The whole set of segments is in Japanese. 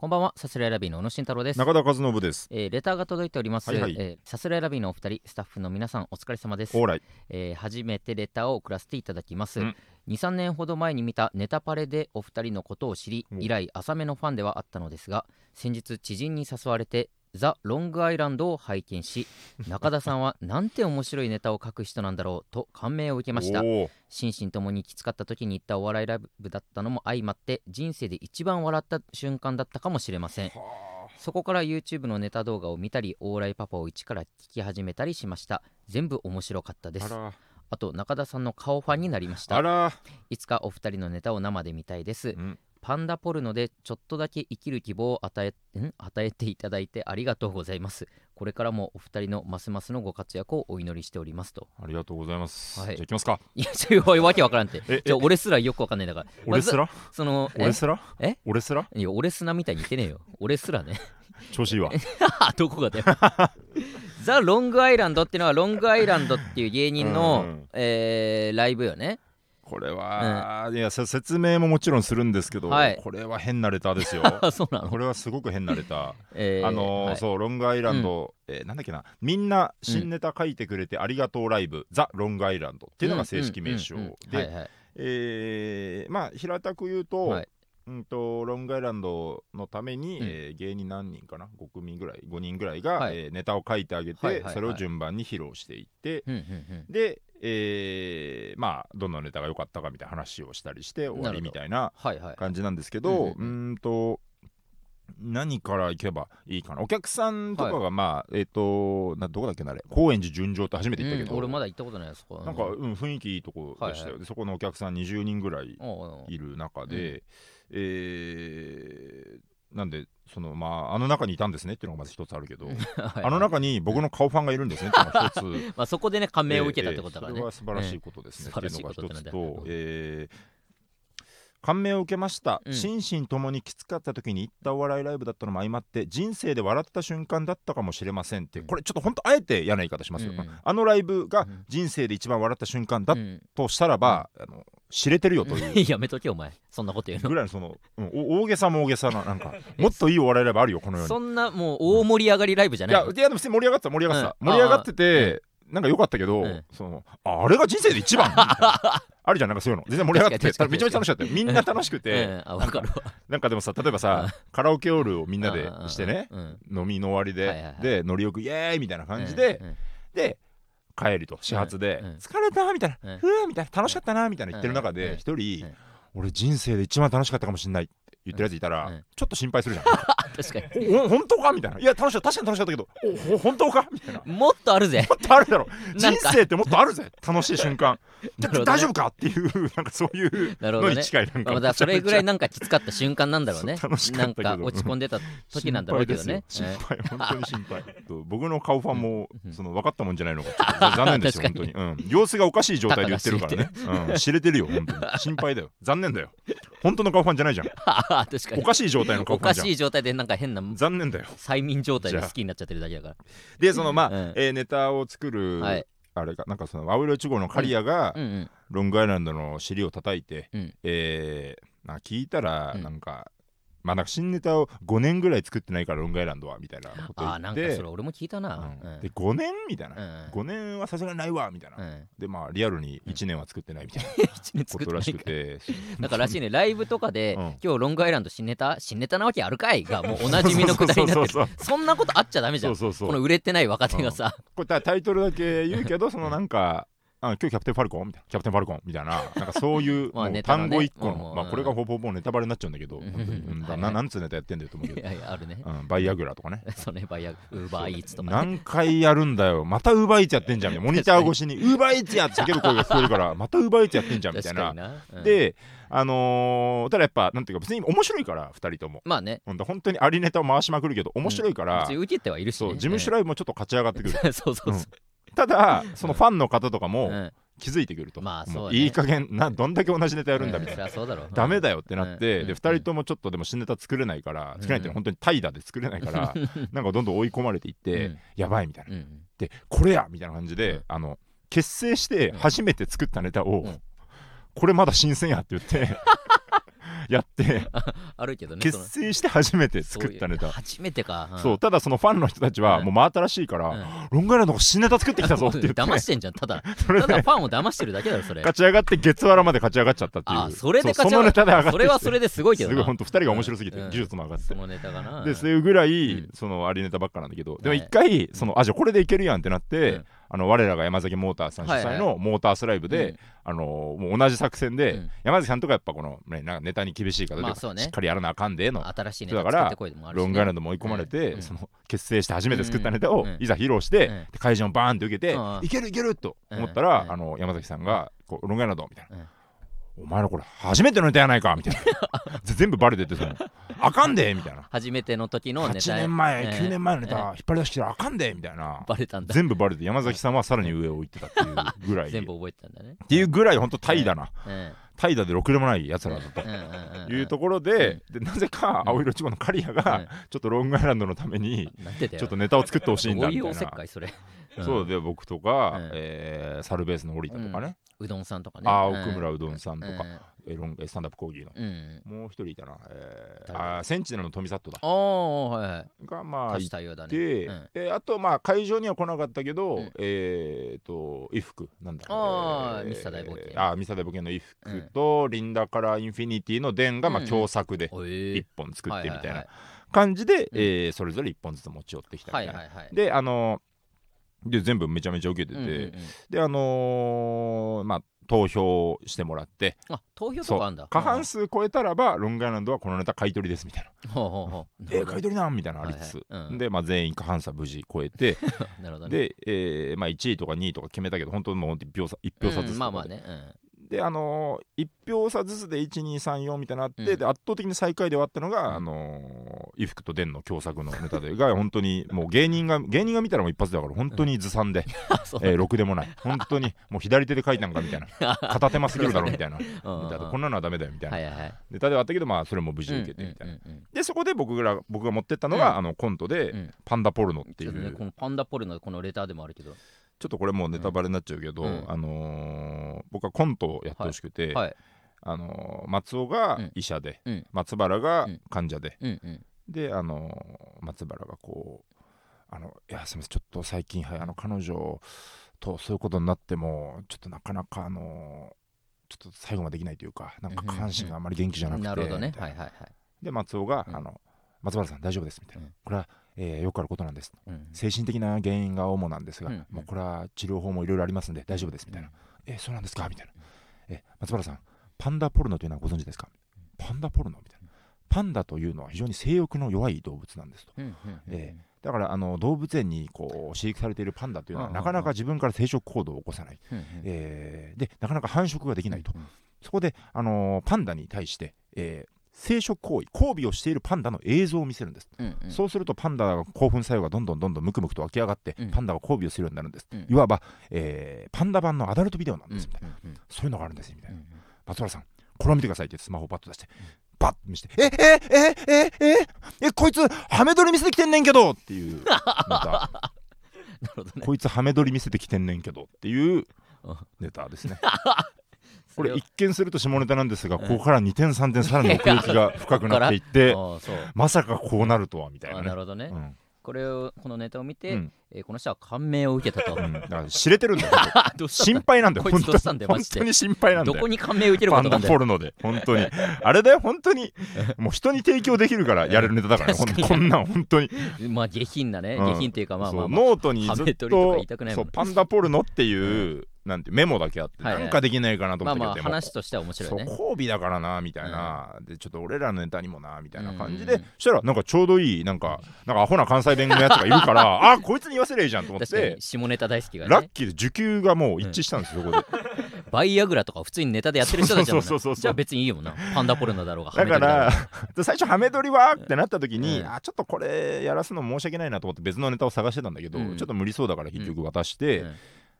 こんばんは、さすらいラビーの小野慎太郎です。中田和信です。えーレターが届いております。はいはいえーさすらいラビーのお二人、スタッフの皆さん、お疲れ様です。えー初めてレターを送らせていただきます。うん23年ほど前に見たネタパレでお二人のことを知りお以来浅めのファンではあったのですが先日知人に誘われてザ・ロングアイランドを拝見し 中田さんはなんて面白いネタを書く人なんだろうと感銘を受けました。心身ともにきつかった時に行ったお笑いライブだったのも相まって人生で一番笑った瞬間だったかもしれません。はそこから YouTube のネタ動画を見たりオーライパパを一から聞き始めたりしました。全部面白かったです。あと中田さんの顔ファンになりました。いつかお二人のネタを生で見たいです。うんパンダポルノでちょっとだけ生きる希望を与えん？与えていただいてありがとうございます。これからもお二人のますますのご活躍をお祈りしておりますと。ありがとうございます。はい。じゃあ行きますか。いやそういうわけわからんって。え、じゃ俺すらよくわかんないんだから。俺すら？そのえ？俺すら？え？俺すら？いや俺すなみたいに言ってねえよ。俺すらね。調子いいわ。どこがだよ。ザ・ロングアイランドっていうのはロングアイランドっていう芸人の、うん。えーライブよねこれは、いや、せ説明ももちろんするんですけど、はい。これは変なレターですよ。あ そうなの？これはすごく変なレタ。ー。えーあのーはい。そう、ロングアイランド、えーなんだっけな、みんな新ネタ書いてくれてありがとうライブ、ザ・ロングアイランドっていうのが正式名称うんうんうんうん。で、はいはい。えーまあ平たく言うと、はいうんとロングアイランドのために、うん。えー芸人何人かな？5組ぐらい5人ぐらいが、はい。えーネタを書いてあげて、はいはいはい。それを順番に披露していって、うんうんうんで、えーまあどのネタが良かったかみたいな話をしたりして終わりみたいなはいはい。感じなんですけどうんううん。と何から行けばいいかな？お客さんとかがまあ、えっ、となどこだっけなあれ？高円寺純情って初めて行ったけど、うん俺まだ行ったことないよそこなんか、うん、雰囲気いいとこでしたよ、はいはい。でそこのお客さん20人ぐらいおうおういる中で、えーなんでそのまああの中にいたんですねっていうのがまず一つあるけど、はいはい。あの中に僕の顔ファンがいるんですねっていうのが一つ まあそこでね感銘を受けたってことだからね、えーそれは素晴らしいことですね、うんっていうのが一つとえー感銘を受けました、うん。心身ともにきつかった時に行ったお笑いライブだったのも相まって人生で笑った瞬間だったかもしれませんって、うん。これちょっと本当あえて嫌な言い方しますよ、うんあのライブがうん人生で一番笑った瞬間だうん。としたらば、あの知れてるよという。やめとけお前。そんなこと言うの。ぐらいのその、大げさも大げさななんか もっといいお笑いライブあるよこの世に。そんなもう大盛り上がりライブじゃいない。のやいやでも盛り上がってた盛り上がってた、うん。盛り上がってて、なんか良かったけど、うん。そのああれが人生で一番 あるじゃんなんかそういうの。全然盛り上がってめちゃめちゃ楽しかったよ。みんな楽しくて、うかなんかでもさ例えばさ、カラオケオールをみんなでしてね、うん飲みの終わりで、でノリよくイエーイみたいな感じで、で帰りと始発で、疲れたみたいな、うん。ふうみたいな楽しかったなみたいな言ってる中うんで一人、うん。俺人生で一番楽しかったかもしれないって言ってるやついたら、うん。ちょっと心配するじゃん確かに。ほ本当か？みたいな。いや楽しかった。確かに楽しかったけど。おほ本当か？みたいな。もっとあるぜ。もっとあるだろ。なんか。人生ってもっとあるぜ。楽しい瞬間。大丈夫か？っていうなんかそういうのに近いなんか。それぐらいななんかきつかった瞬間なんだろうね。楽しかなんったけど。か落ち込んでた時なんだろうけどね。心配本当に心配。と僕の顔ファンもうん。その分かったもんじゃないのがちょっと残念ですよ本確当に、うん、様子がおかしい状態で言ってるからね、うん、知れてるよ本当に。心配だよ。残念だよ。本当の顔ファンじゃないじゃん。ああ確かおにかしい状態の顔おかファンじゃん。しい状態でなんか変な残念だよ。催眠状態で好きになっちゃってるだけだから。でそのまあ、うん。えーネタを作る、はい。あれかなんかその青色1号の刈谷が、うん。うんロングアイランドの尻を叩いて、うん。えーなんか聞いたらうん。なんか、まあなんか新ネタを5年ぐらい作ってないからロングアイランドはみたいなことああなんかそれ俺も聞いたな。うん。で5年？みたいな、うん。5年はさすがにないわみたいな、うん。でまあリアルに1年は作ってないみたいな 一年作ことらしくって。だかららしいねライブとかで、うん。今日ロングアイランド新ネタ？新ネタなわけあるかい？がもうおなじみのくだりになって。るそんなことあっちゃダメじゃん。この売れてない若手がさ、これタタイトルだけ言うけどそのなんかあ今日キャプテンファルコン？みたいなキャプテンファルコンみたいな。なんかそういう まあね。単語一個うんの、まあ、これがほぼほぼネタバレになっちゃうんだけど、うんないなんつうネタやってんだよと思うけいど、やいやあるね。うん、バイアグラとかね。それバイヤウーバーイーツとか、ね、何回やるんだよ。またウーバーイーツやってんじゃん。モニター越しに。ウーバーイーツやって叫ぶ声が聞こえるからまたウーバーイーツやってんじゃんみたいな。うん。であのーただやっぱなんていうか別に面白いから2人とも。まあね。本当にありネタを回しまくるけど面白いから、別に受けてはいるし、ね、そう事務所ライブもちょっと勝ち上がってくる、うんそうそう。そう、ただそのファンの方とかもうん。気づいてくると、まあそうね。もいい加減などんだけ同じネタやるんだみたいな、うんだろう。ダメだよってなって、うん。で2人ともちょっとでも新ネタ作れないから、作れないっていうのは本当に怠惰で作れないから、なんかどんどん追い込まれていって、うん。やばいみたいな、うんでこれやみたいな感じで、うん。あの結成して初めて作ったネタを、うん。これまだ新鮮やって言って やって あるけどね結成して初めて作ったネタ。初めてか、ん。そうただそのファンの人たちはうん。もう真新しいから、うん。ロングアイランドが新ネタ作ってきたぞって言って。騙してんじゃんただ。ただファンを騙してるだけだろそれ。勝ち上がって月原まで勝ち上がっちゃったっていう。あそれで勝ち上がそのネタで上がってそれはそれですごいけどな。すごい本当二人が面白すぎて、うん。技術も上がって。そのネタがなでそういうぐらい、うん。そのありネタばっかなんだけど。でもはい。一回そのあじゃあこれでいけるやんってなって、うんあの我らが山崎モーターさん主催はいのモータースライブで、うん。あのもう同じ作戦で、うん。山崎さんとかやっぱこの、ね、なんかネタに厳しい方で、まあね。しっかりやらなあかんでの。新しいネだからね、ロングアイランドも追い込まれて、うん。その結成して初めて作ったネタをいざ披露して、会場をバーンって受けて、うん。いけるいけると思ったら、うん。あの山崎さんがこうロングアイランドみたいな、うんお前らこれ初めてのネタやないかみたいな。全部バレててそのあかんでみたいな。初めての時のネタ。8年前、えー9年前のネタえ引っ張り出してきたらあかんでみたいな。バレたんだ。全部バレて山崎さんはさらに上を行ってたっていうぐらい。全部覚えてたんだね。っていうぐらい本当怠惰なうん怠惰でろくでもないやつらだというところででなぜか青色チゴの刈谷うん。がちょっとロングアイランドのためにちょっとネタを作ってほしいんだみたいなそうで僕とかうん。えーサルベースの織田とかね。うどんさんとかね。あーうん。奥村うどんさんとかうん。えロンえスタンダップコーギーの。うん。もう一人いたなえー誰？あーセンチネルの富里だ。ああはいはい。がまあい多種多様だね。で、うん。えーあとまあ会場には来なかったけど、うん。えっ、と衣服なんだあーえミス大冒険。あーミスター大冒険の衣服と、リンダカラーインフィニティの伝がまあ共作で一本作ってみたいはな感じで、うん。えーそれぞれ一本ずつ持ち寄ってきたはいみたいな、はいはい。であのーで全部めちゃめちゃ受けてて、うんうんうん。であのーまあ投票してもらってあ投票とかあんだ。過半数超えたらばロングアイランドはこのネタ買い取りですみたいな。ほうほうほう。えー、買い取りなんみたいなのありつつ、はいはいうん。で、まあ、全員過半数は無事超えて なるほどね。で、えーまあ、1位とか2位とか決めたけど本当にもう1票差一票差ずつうんまあまあね。うんであのー、1票差ずつで1234みたいなのあって、うん。で圧倒的に最下位で終わったのが、うん。あのー衣服と伝の共作のネタでが本当にもう芸人が芸人が見たらもう一発だから本当にずさんで、う えーろくでもない。本当にもう左手で書いたんかみたいな。片手間すぎるだろみたいな。ネ うんこんなのはダメだよみたいな。はいはいはい。ネタではあったけどまあそれも無事受けてみたいな、うんうんうんでそこで僕ら僕が持ってったのが、うん。あのコントで、うん。パンダポルノっていう。ね。このパンダポルのこのレターでもあるけどちょっとこれもうネタバレになっちゃうけど、うん。あのー僕はコントをやってほしくて、はい。あのー松尾がうん。医者で、うん。松原がうん。患者で、うんうん。で、あのー松原がこうあのいやすみませんちょっと最近、はい、あの彼女とそういうことになってもちょっとなかなかあのーちょっと最後までできないというかなんか下半身があんまり元気じゃなくて、なるほどね。みたな。はいいはいはい。で松尾が、うん。あの松原さん大丈夫ですみたいな、うん。これは、えーよくあることなんです。うん精神的な原因が主なんですが、うんもうこれは治療法もいろいろありますんで大丈夫ですみたいな、うん。えそうなんですか？みたいな、え松原さんパンダポルノというのはご存知ですか？パンダポルノみたいな。パンダというのは非常に性欲の弱い動物なんですと。えだからあの動物園にこう飼育されているパンダというのはうんなかなか自分から生殖行動を起こさない、えーでなかなか繁殖ができないと、うんそこで、あのーパンダに対して、えー生殖行為交尾をしているパンダの映像を見せるんです、うんうん。そうするとパンダが興奮作用がどんどんどんどんムクムクと湧き上がって、うん。パンダが交尾をするようになるんです、うん。いわば、えーパンダ版のアダルトビデオなんうんです。みたいな、うんうん。そういうのがあるんですよみたいな、うん松原さんこれを見てくださいってスマホをパッと出して、バッと見せて、え、え、え、え、え、え、こいつ、ハメ撮り見せてきてんねんけどっていう、また、なるほどねこいつハメ撮り見せてきてんねんけどっていううんネタですね。これ一見すると下ネタなんですが、うん。ここから2点3点さらに奥行きが 深くなっていって、まさかこうなるとはみたいあなね。なるほどね。うん。これをこのネタを見てうん。えーこの人は感銘を受けたと。うん。だから知れてるんだよ。心配なんだよ。こいつどうしたんだよマジで。本当に心配なんだよ。どこに感銘を受けるとこなんだよ。ポルノで、本当に。あれだよ、本当に。もう人に提供できるからやれるネタだからね、こんなん本当に。まあ下品なね。うん。下品っていうかまあまあまあノートにずっとかとそうパンダポルノっていう、なんてメモだけあって、はい。はいなんかできないかなとまあ思ったけど、でもまあ話としては面白いね。そう交尾だからなみたいな、でちょっと俺らのネタにもなみたいな感じで、うんしたらなんかちょうどいいなんかなんかアホな関西弁のやつがいるから あこいつに言わせりゃいいじゃんと思っ確かにて下ネタ大好きがね。ラッキーで受給がもう一致したんですよ、そこで。バイアグラとか普通にネタでやってる人たちだもんそうそうそうそうなじゃあ別にいいよな。パンダポルノだろうがだから最初ハメ撮りはってなった時に、うん。あちょっとこれやらすの申し訳ないなと思って別のネタを探してたんだけど、うん。ちょっと無理そうだから結局渡して、うが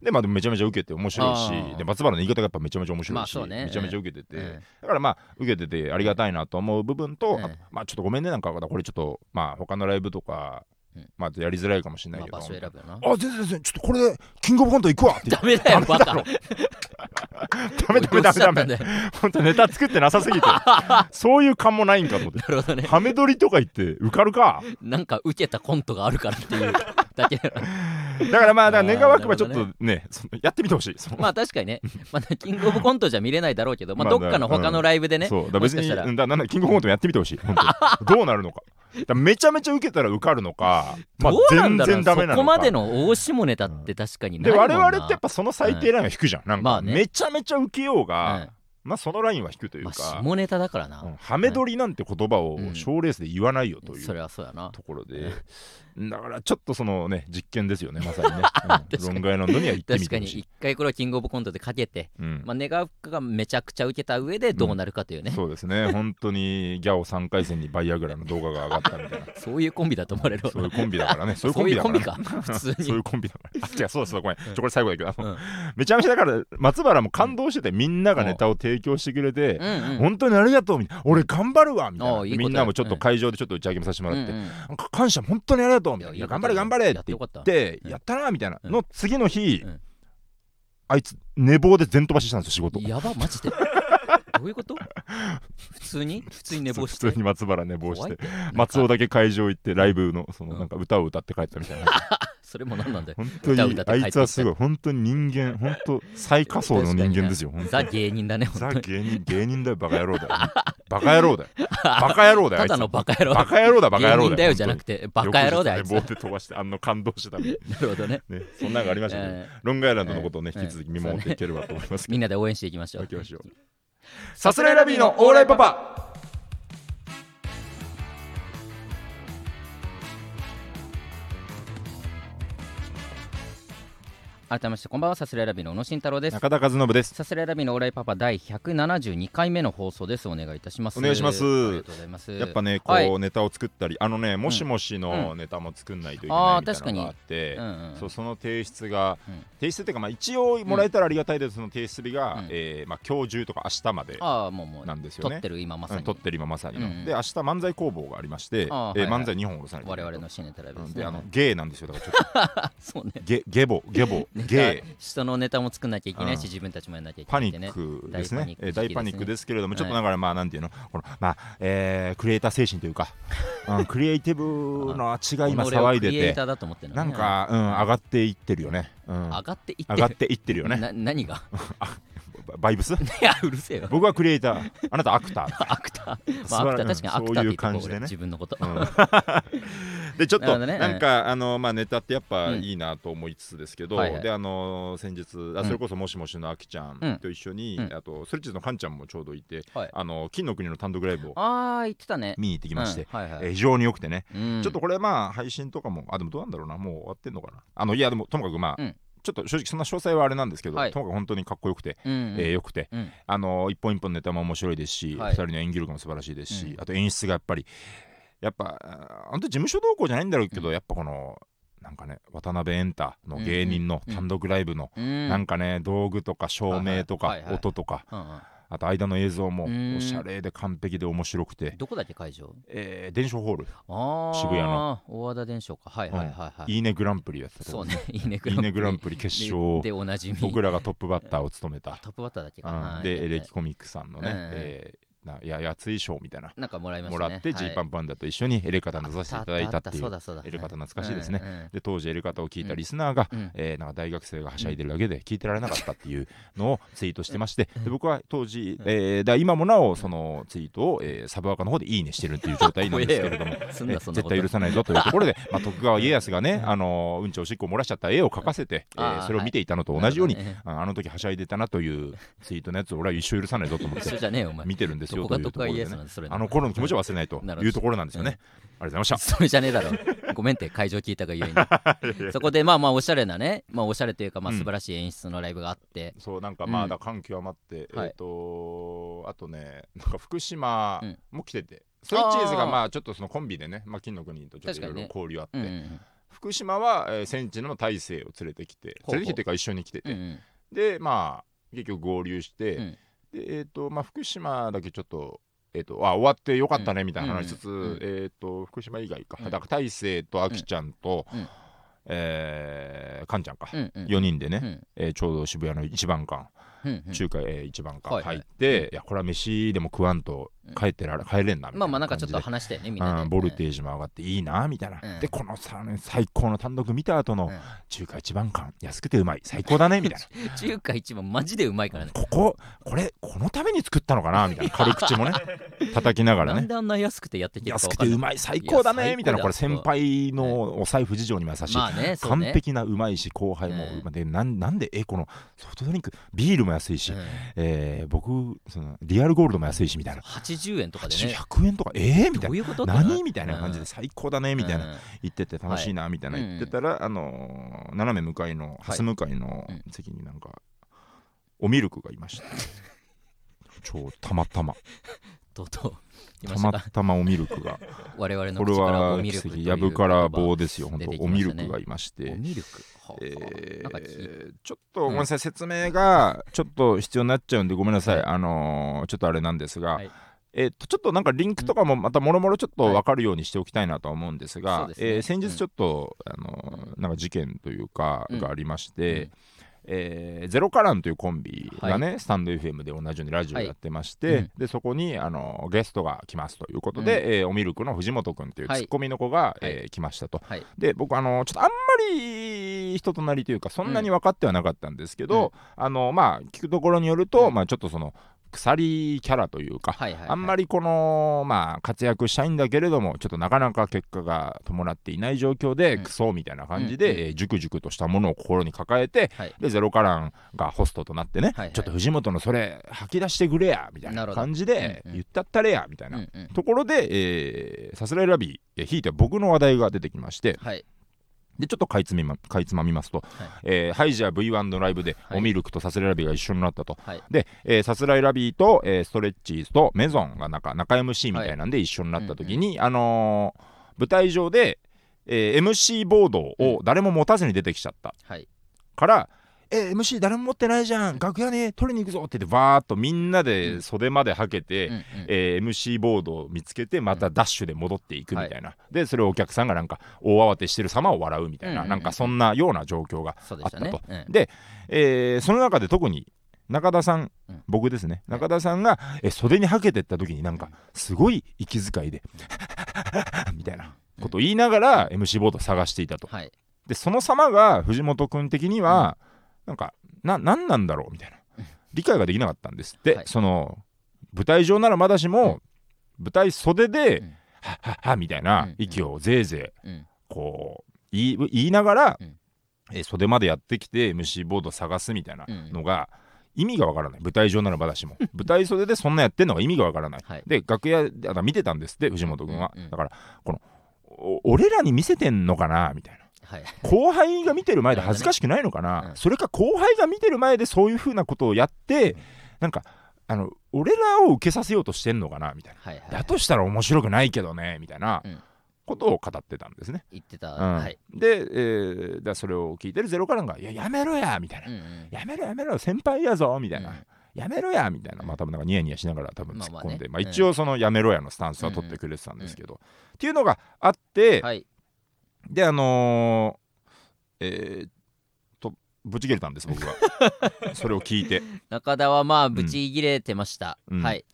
でまあでもめちゃめちゃ受けて面白いしで松原の言い方がやっぱめちゃめちゃ面白いし、まあね。めちゃめちゃ受けてて、うん。だからまあ受けててありがたいなと思う部分と、うん。あまあちょっとごめんねなんかこれちょっとまあ他のライブとか、うん。まあやりづらいかもしれないけど、まああ全然全然ちょっとこれでキングオブコント行くわってダメだよバカ。ダメダメダメダメ本当ネタ作ってなさすぎて。そういう感もないんかと思って。なるほどね。ハメ撮りとか言って受かるか。なんか受けたコントがあるからっていうだけだだからまあだから願わくばちょっとね。そのやってみてほしい。まあ確かにね、まあ、キングオブコントじゃ見れないだろうけど、まあ、まあどっかの他のライブでね、そう。だ別にだなんだキングオブコントもやってみてほしい。どうなるのか。めちゃめちゃ受けたら受かるのかまあ全然ダメなのか。そこまでの大下ネタって確かにないでもんな。我々ってやっぱその最低ラインは引くじゃん、なんかまあね。めちゃめちゃ受けようが、うん。まあそのラインは引くというまか、あ、下ネタだからな、うんハメ撮りなんて言葉をうん。賞レースで言わないよといそうれはそうやな。ところで、だからちょっとそのね実験ですよねまさにね、か にうん、ロングアイランドには行ってみ確かにてほしい。一、回これをキングオブコントでかけて、うんまあ、願うがめちゃくちゃ受けた上でどうなるかというね、そうですね。本当にギャオ3回戦にバイアグラの動画が上がったみたいなそういうコンビだと思われるわそういうコンビだからね。そういうコンビだから普通に。そういうコンビだから。あ違うそうそうごめん。ちょこれ最後だけどめちゃめちゃだから松原も感動しててみんながネタを提供してくれて、うんうん。本当にありがとうみたいな。俺頑張るわみたいな。みんなもちょっとうん会場でちょっと打ち上げもさせてもらって、うんうんなん。か感謝本当にありがとうみたいな。頑張れ頑張れって言やってやったなみたいな。うん。の次の日、うん。あいつ寝坊で全飛ばししたんですよ仕事。やばマジで。どういうこと？普通に？普通に寝坊して？普通に松原寝坊して。松尾だけ会場行ってライブのそのうん。なんか歌を歌って帰ったみたいな。それも何なんだよ。本当にあいつはすごい本当に人間本当最下層の人間ですよ ザに。芸人だねザ芸人芸人だよバカ野郎だよバカ野郎だよ。バカ野郎だよただのバカ野郎。バカ野郎だバカ野郎だよじゃなくて。バカ野郎だよあいつ。なよく寝坊で飛ばしてあんな感動してたみたいるほどね。なねそんなのがありましたけどえー。ロングアイランドのことをねえー引き続き見守っていければと思いますみんなで応援していきましょう。行きましょう。さすらいラビーのオーライパパ改めましてこんばんはさすらいラビの小野慎太郎です。中田和信です。さすらいラビのオーライパパ第172回目の放送です。お願いいたします。お願いします。ありがとうございます。やっぱねこはい。うネタを作ったりあのねもしもしのネタも作んないといけないみたいなのがあってうんうんそうその提出がうん。提出っていうかまあ一応もらえたらありがたいです。その提出日がうん。えーまあ今日中とか明日までああもうもうなんですよね。撮ってる今まさに。うん撮ってる今まさにの。うんうん。で明日漫才工房がありましてえあーはいはいー漫才2本下ろさないといけないと。我々のシネタラビですね。うんであのゲーなんですよだからちょっと。そうね。ゲゲボゲボ ネタゲー人のネタも作んなきゃいけないしうん自分たちもやんなきゃいけないね。ックです大パニッ。クね。えー大パニックですけれども、はいちょっとだからまあなんていうの、このまあえークリエイター精神というか、うんクリエイティブの血が今騒いでて、なんかうん上がっていってるよね。うん。上がっていって上がっていってるよね。な何が？バイブス？いやうるせえよ。僕はクリエイター、あなたアクター。アクター。まあアクター。確かにアクターって言ってそういう感じでね。俺自分のこと。うん。でちょっとなね。なんかあのまあネタってやっぱうん。いいなと思いつつですけど、はいはい。であの先日あん。それこそもしもしのあきちゃうん。んと一緒に、うん。あとストレッチのかんちゃんもちょうどいて、はい。あの金の国の単独ライブをああ言ってたね。見に行ってきまして、うん。はいはい。えー非常に良くてね、うん。ちょっとこれまあ配信とかもあでもどうなんだろうな。もう終わってんのかな。あのいやでもともかくまあ、うんちょっと正直そんな詳細はあれなんですけど、はい。ともかく本当にかっこよくて、うんうん。えーよくて。うん。あの一本一本ネタも面白いですし、はい。二人の演技力も素晴らしいですし、うん。あと演出がやっぱりやっぱ本当事務所動向じゃないんだろうけど、うん。やっぱこのなんかね渡辺エンタの芸人の単独ライブの、うん。なんかね道具とか照明とか音とかあと間の映像もうん。おしゃれで完璧で面白くて、どこだっけ会場？えー、伝承ホール。渋谷の。大和田伝承か。はいはいはいはいい。いねグランプリやってたそうね。いいねグランププリ決リ勝。をででおなじみ。僕らがトップバッターを務めた、トップバッターだっけか。うん。なでエレキコミックさんのね、うん。えーなややつい賞みたいな。なんかもらいましもたねらってジーパンパンダと一緒にエレカタ出させていただいたっていうそうだそうだエレカタ懐かしいですね。うんうんで当時エレカタを聞いたリスナーが、うん。えーなんか大学生がはしゃいでるだけで聞いてられなかったっていうのをツイートしてまして、で僕は当時、えーだ今もなおそのツイートを、えーサブアカの方でいいねしてるっていう状態なんですけれども すんなえそんなこと。絶対許さないぞというところで、まあ、徳川家康がね、あのうんちおしっこを漏らしちゃった絵を描かせて、えーあーそれを見ていたのと同じように、なるほどねああの時はしゃいでたなというツイートのやつを俺は一生許さないぞと思っ一緒てじゃねえよお前。見てるんですよ。どことがいうところでね。あの頃の気持ちを忘れないと。いうところなんですよね。ありがとうございましそれじゃねえだろ。ごめんって会場聞いたがゆえに。た。そこでまあまあおしゃれなねまあおしゃれというかまあうん。素晴らしい演出のライブがあって。そうなんかまだ感極まって、はい。えっ、とあとねなんか福島うん。も来てて、ストレッチーズがまあちょっとそのコンビでね、まあ、金の国とちょっといろいろ交流あって、福島は、えー、戦地の大勢を連れてきて連れてきてというか一緒に来てて、でまあ結局合流して、うんでえっ、とまあ福島だけちょっとえっ、とあ終わってよかったねみたいな話しつつ、うんうんえっ、と福島以外か、うん。だから大勢とあきちゃんと、うん。えーかんちゃんか、うんうん4人でね、うん。えーちょうど渋谷の一番館中華、えー一番か。入って、いやこれは飯でも食わんと帰ってられ帰れんなみたいなまあまあなんかちょっと話したよねみんなボルテージも上がっていいなみたいな、うん。でこのさ最高の単独見た後のうん。中華一番館安くてうまい。最高だねみたいな。中華一番マジでうまいからね。こここれこのために作ったのかなみたいな。軽口もね。叩きながらね。なんであんな安くてやってきてるか安くてうまい。最高だねみたいな。だこれ先輩のお財布事情にも優しい、まあねそう完ね璧なうまいし後輩も、うん。でなんなんでえこのソフトドリンクビールも安いし、うんえー僕そのリアルゴールドも安いしみたいな。80円とかでね。100円とか？えー、みたいな。どういうこと何？みたいな感じで最高だねみたいなうん。言ってて楽しいなみたいな言ってたら、あのー斜め向かいのハス向かいのうん。席になんかおミルクがいました。超たまたま。とうとうたまた。まおミルクが。我々のこれ口からはおやぶから棒ですよ。本当ねミルクがいまして。おミルクはあえちょっとごめんなさい、説明がちょっと必要になっちゃうんでごめんなさい、はい。あのーちょっとあれなんですが、はい。えー、とちょっとなんかリンクとかもまたもろもろちょっと分かるようにしておきたいなとは思うんですが、えー先日ちょっと、あのーなんか事件というかうんがありまして、うんえーゼロカランというコンビがね、スタンド FM で同じようにラジオやってまして、はいうん。でそこに、あのゲストが来ますということで、えーおミルクの藤本君というツはい。ッコミの子が、えーは来ましたと。はい。で僕あのちょっとあんまり人となりというかそんなに分かってはなかったんですけど、あのまあ聞くところによると、うん。まあちょっとその鎖キャラというか、はいはいはい。あんまりこのまあ活躍したいんだけれどもちょっとなかなか結果が伴っていない状況で、うん。クソみたいな感じで、うんうんえージュクジュクとしたものを心に抱えてはい。でゼロカランがホストとなってね、はいはい。ちょっと藤本のそれ吐き出してくれやみたいな感じで、うんうん。言ったったれやみたいな、うんうん。ところで、えーさすらいラビーひいては僕の話題が出てきましてはいでちょっとかいつまみまかいつまみますと、えーハイジャー V1 のライブで、はい。おミルクとさすらいラビーが一緒になったと。はい。で、えーさすらいラビーと、えーストレッチーズとメゾンがなんか仲 MC みたいなんで一緒になった時に、あのー舞台上で、えー MC ボードを誰も持たずに出てきちゃった。はい。から、えー MC 誰も持ってないじゃん。楽屋に取りに行くぞって言ってバーっとみんなで袖まではけて、うんうん。えー MC ボードを見つけてまたダッシュで戻っていくみたいな、でそれをお客さんがなんか大慌てしてる様を笑うみたいな、うんうんうん。なんかそんなような状況があったと、ねうん。で、えーその中で特に中田さん、うん。僕ですね。はい中田さんが、え袖にはけてった時になんかすごい息遣いで みたいなことを言いながら MC ボードを探していたと。はい。でその様が藤本君的には、なんかな何なんだろうみたいな。うん。理解ができなかったんですって、はい。その舞台上ならまだしも、舞台袖で、うん。はっはっはみたいなうん。息をぜいぜいうん。こう言い言いながら、うん。えー袖までやってきて MC ボードを探すみたいなのが、意味がわからない。舞台上ならまだしも。舞台袖でそんなやってんのが意味がわからない、はい。で楽屋であ見てたんですって藤本君は、うん。うん。だからこのお俺らに見せてんのかなみたいなはい。後輩が見てる前で恥ずかしくないのかな、うん。それか後輩が見てる前でそういうふうなことをやって、なんかあの俺らを受けさせようとしてんのかな？みたいな、はいはい。だとしたら面白くないけどね？みたいなうん。ことを語ってたんですね、言ってた。うん。はい。で、えーだそれを聞いてるゼロカランが「いややめろや」みたいな、うんうんやめろやめろ先輩やぞ」みたいな、うん。やめろや！みたいな、うん。まあ多分なんかニヤニヤしながら多分突っ込んで、まあまあまあねうん一応そのやめろやのスタンスは取ってくれてたんですけど、っていうのがあって、はいであのーえー、とぶち切れたんです僕が それを聞いて。中田はまあブチ切れてました。うん。はい。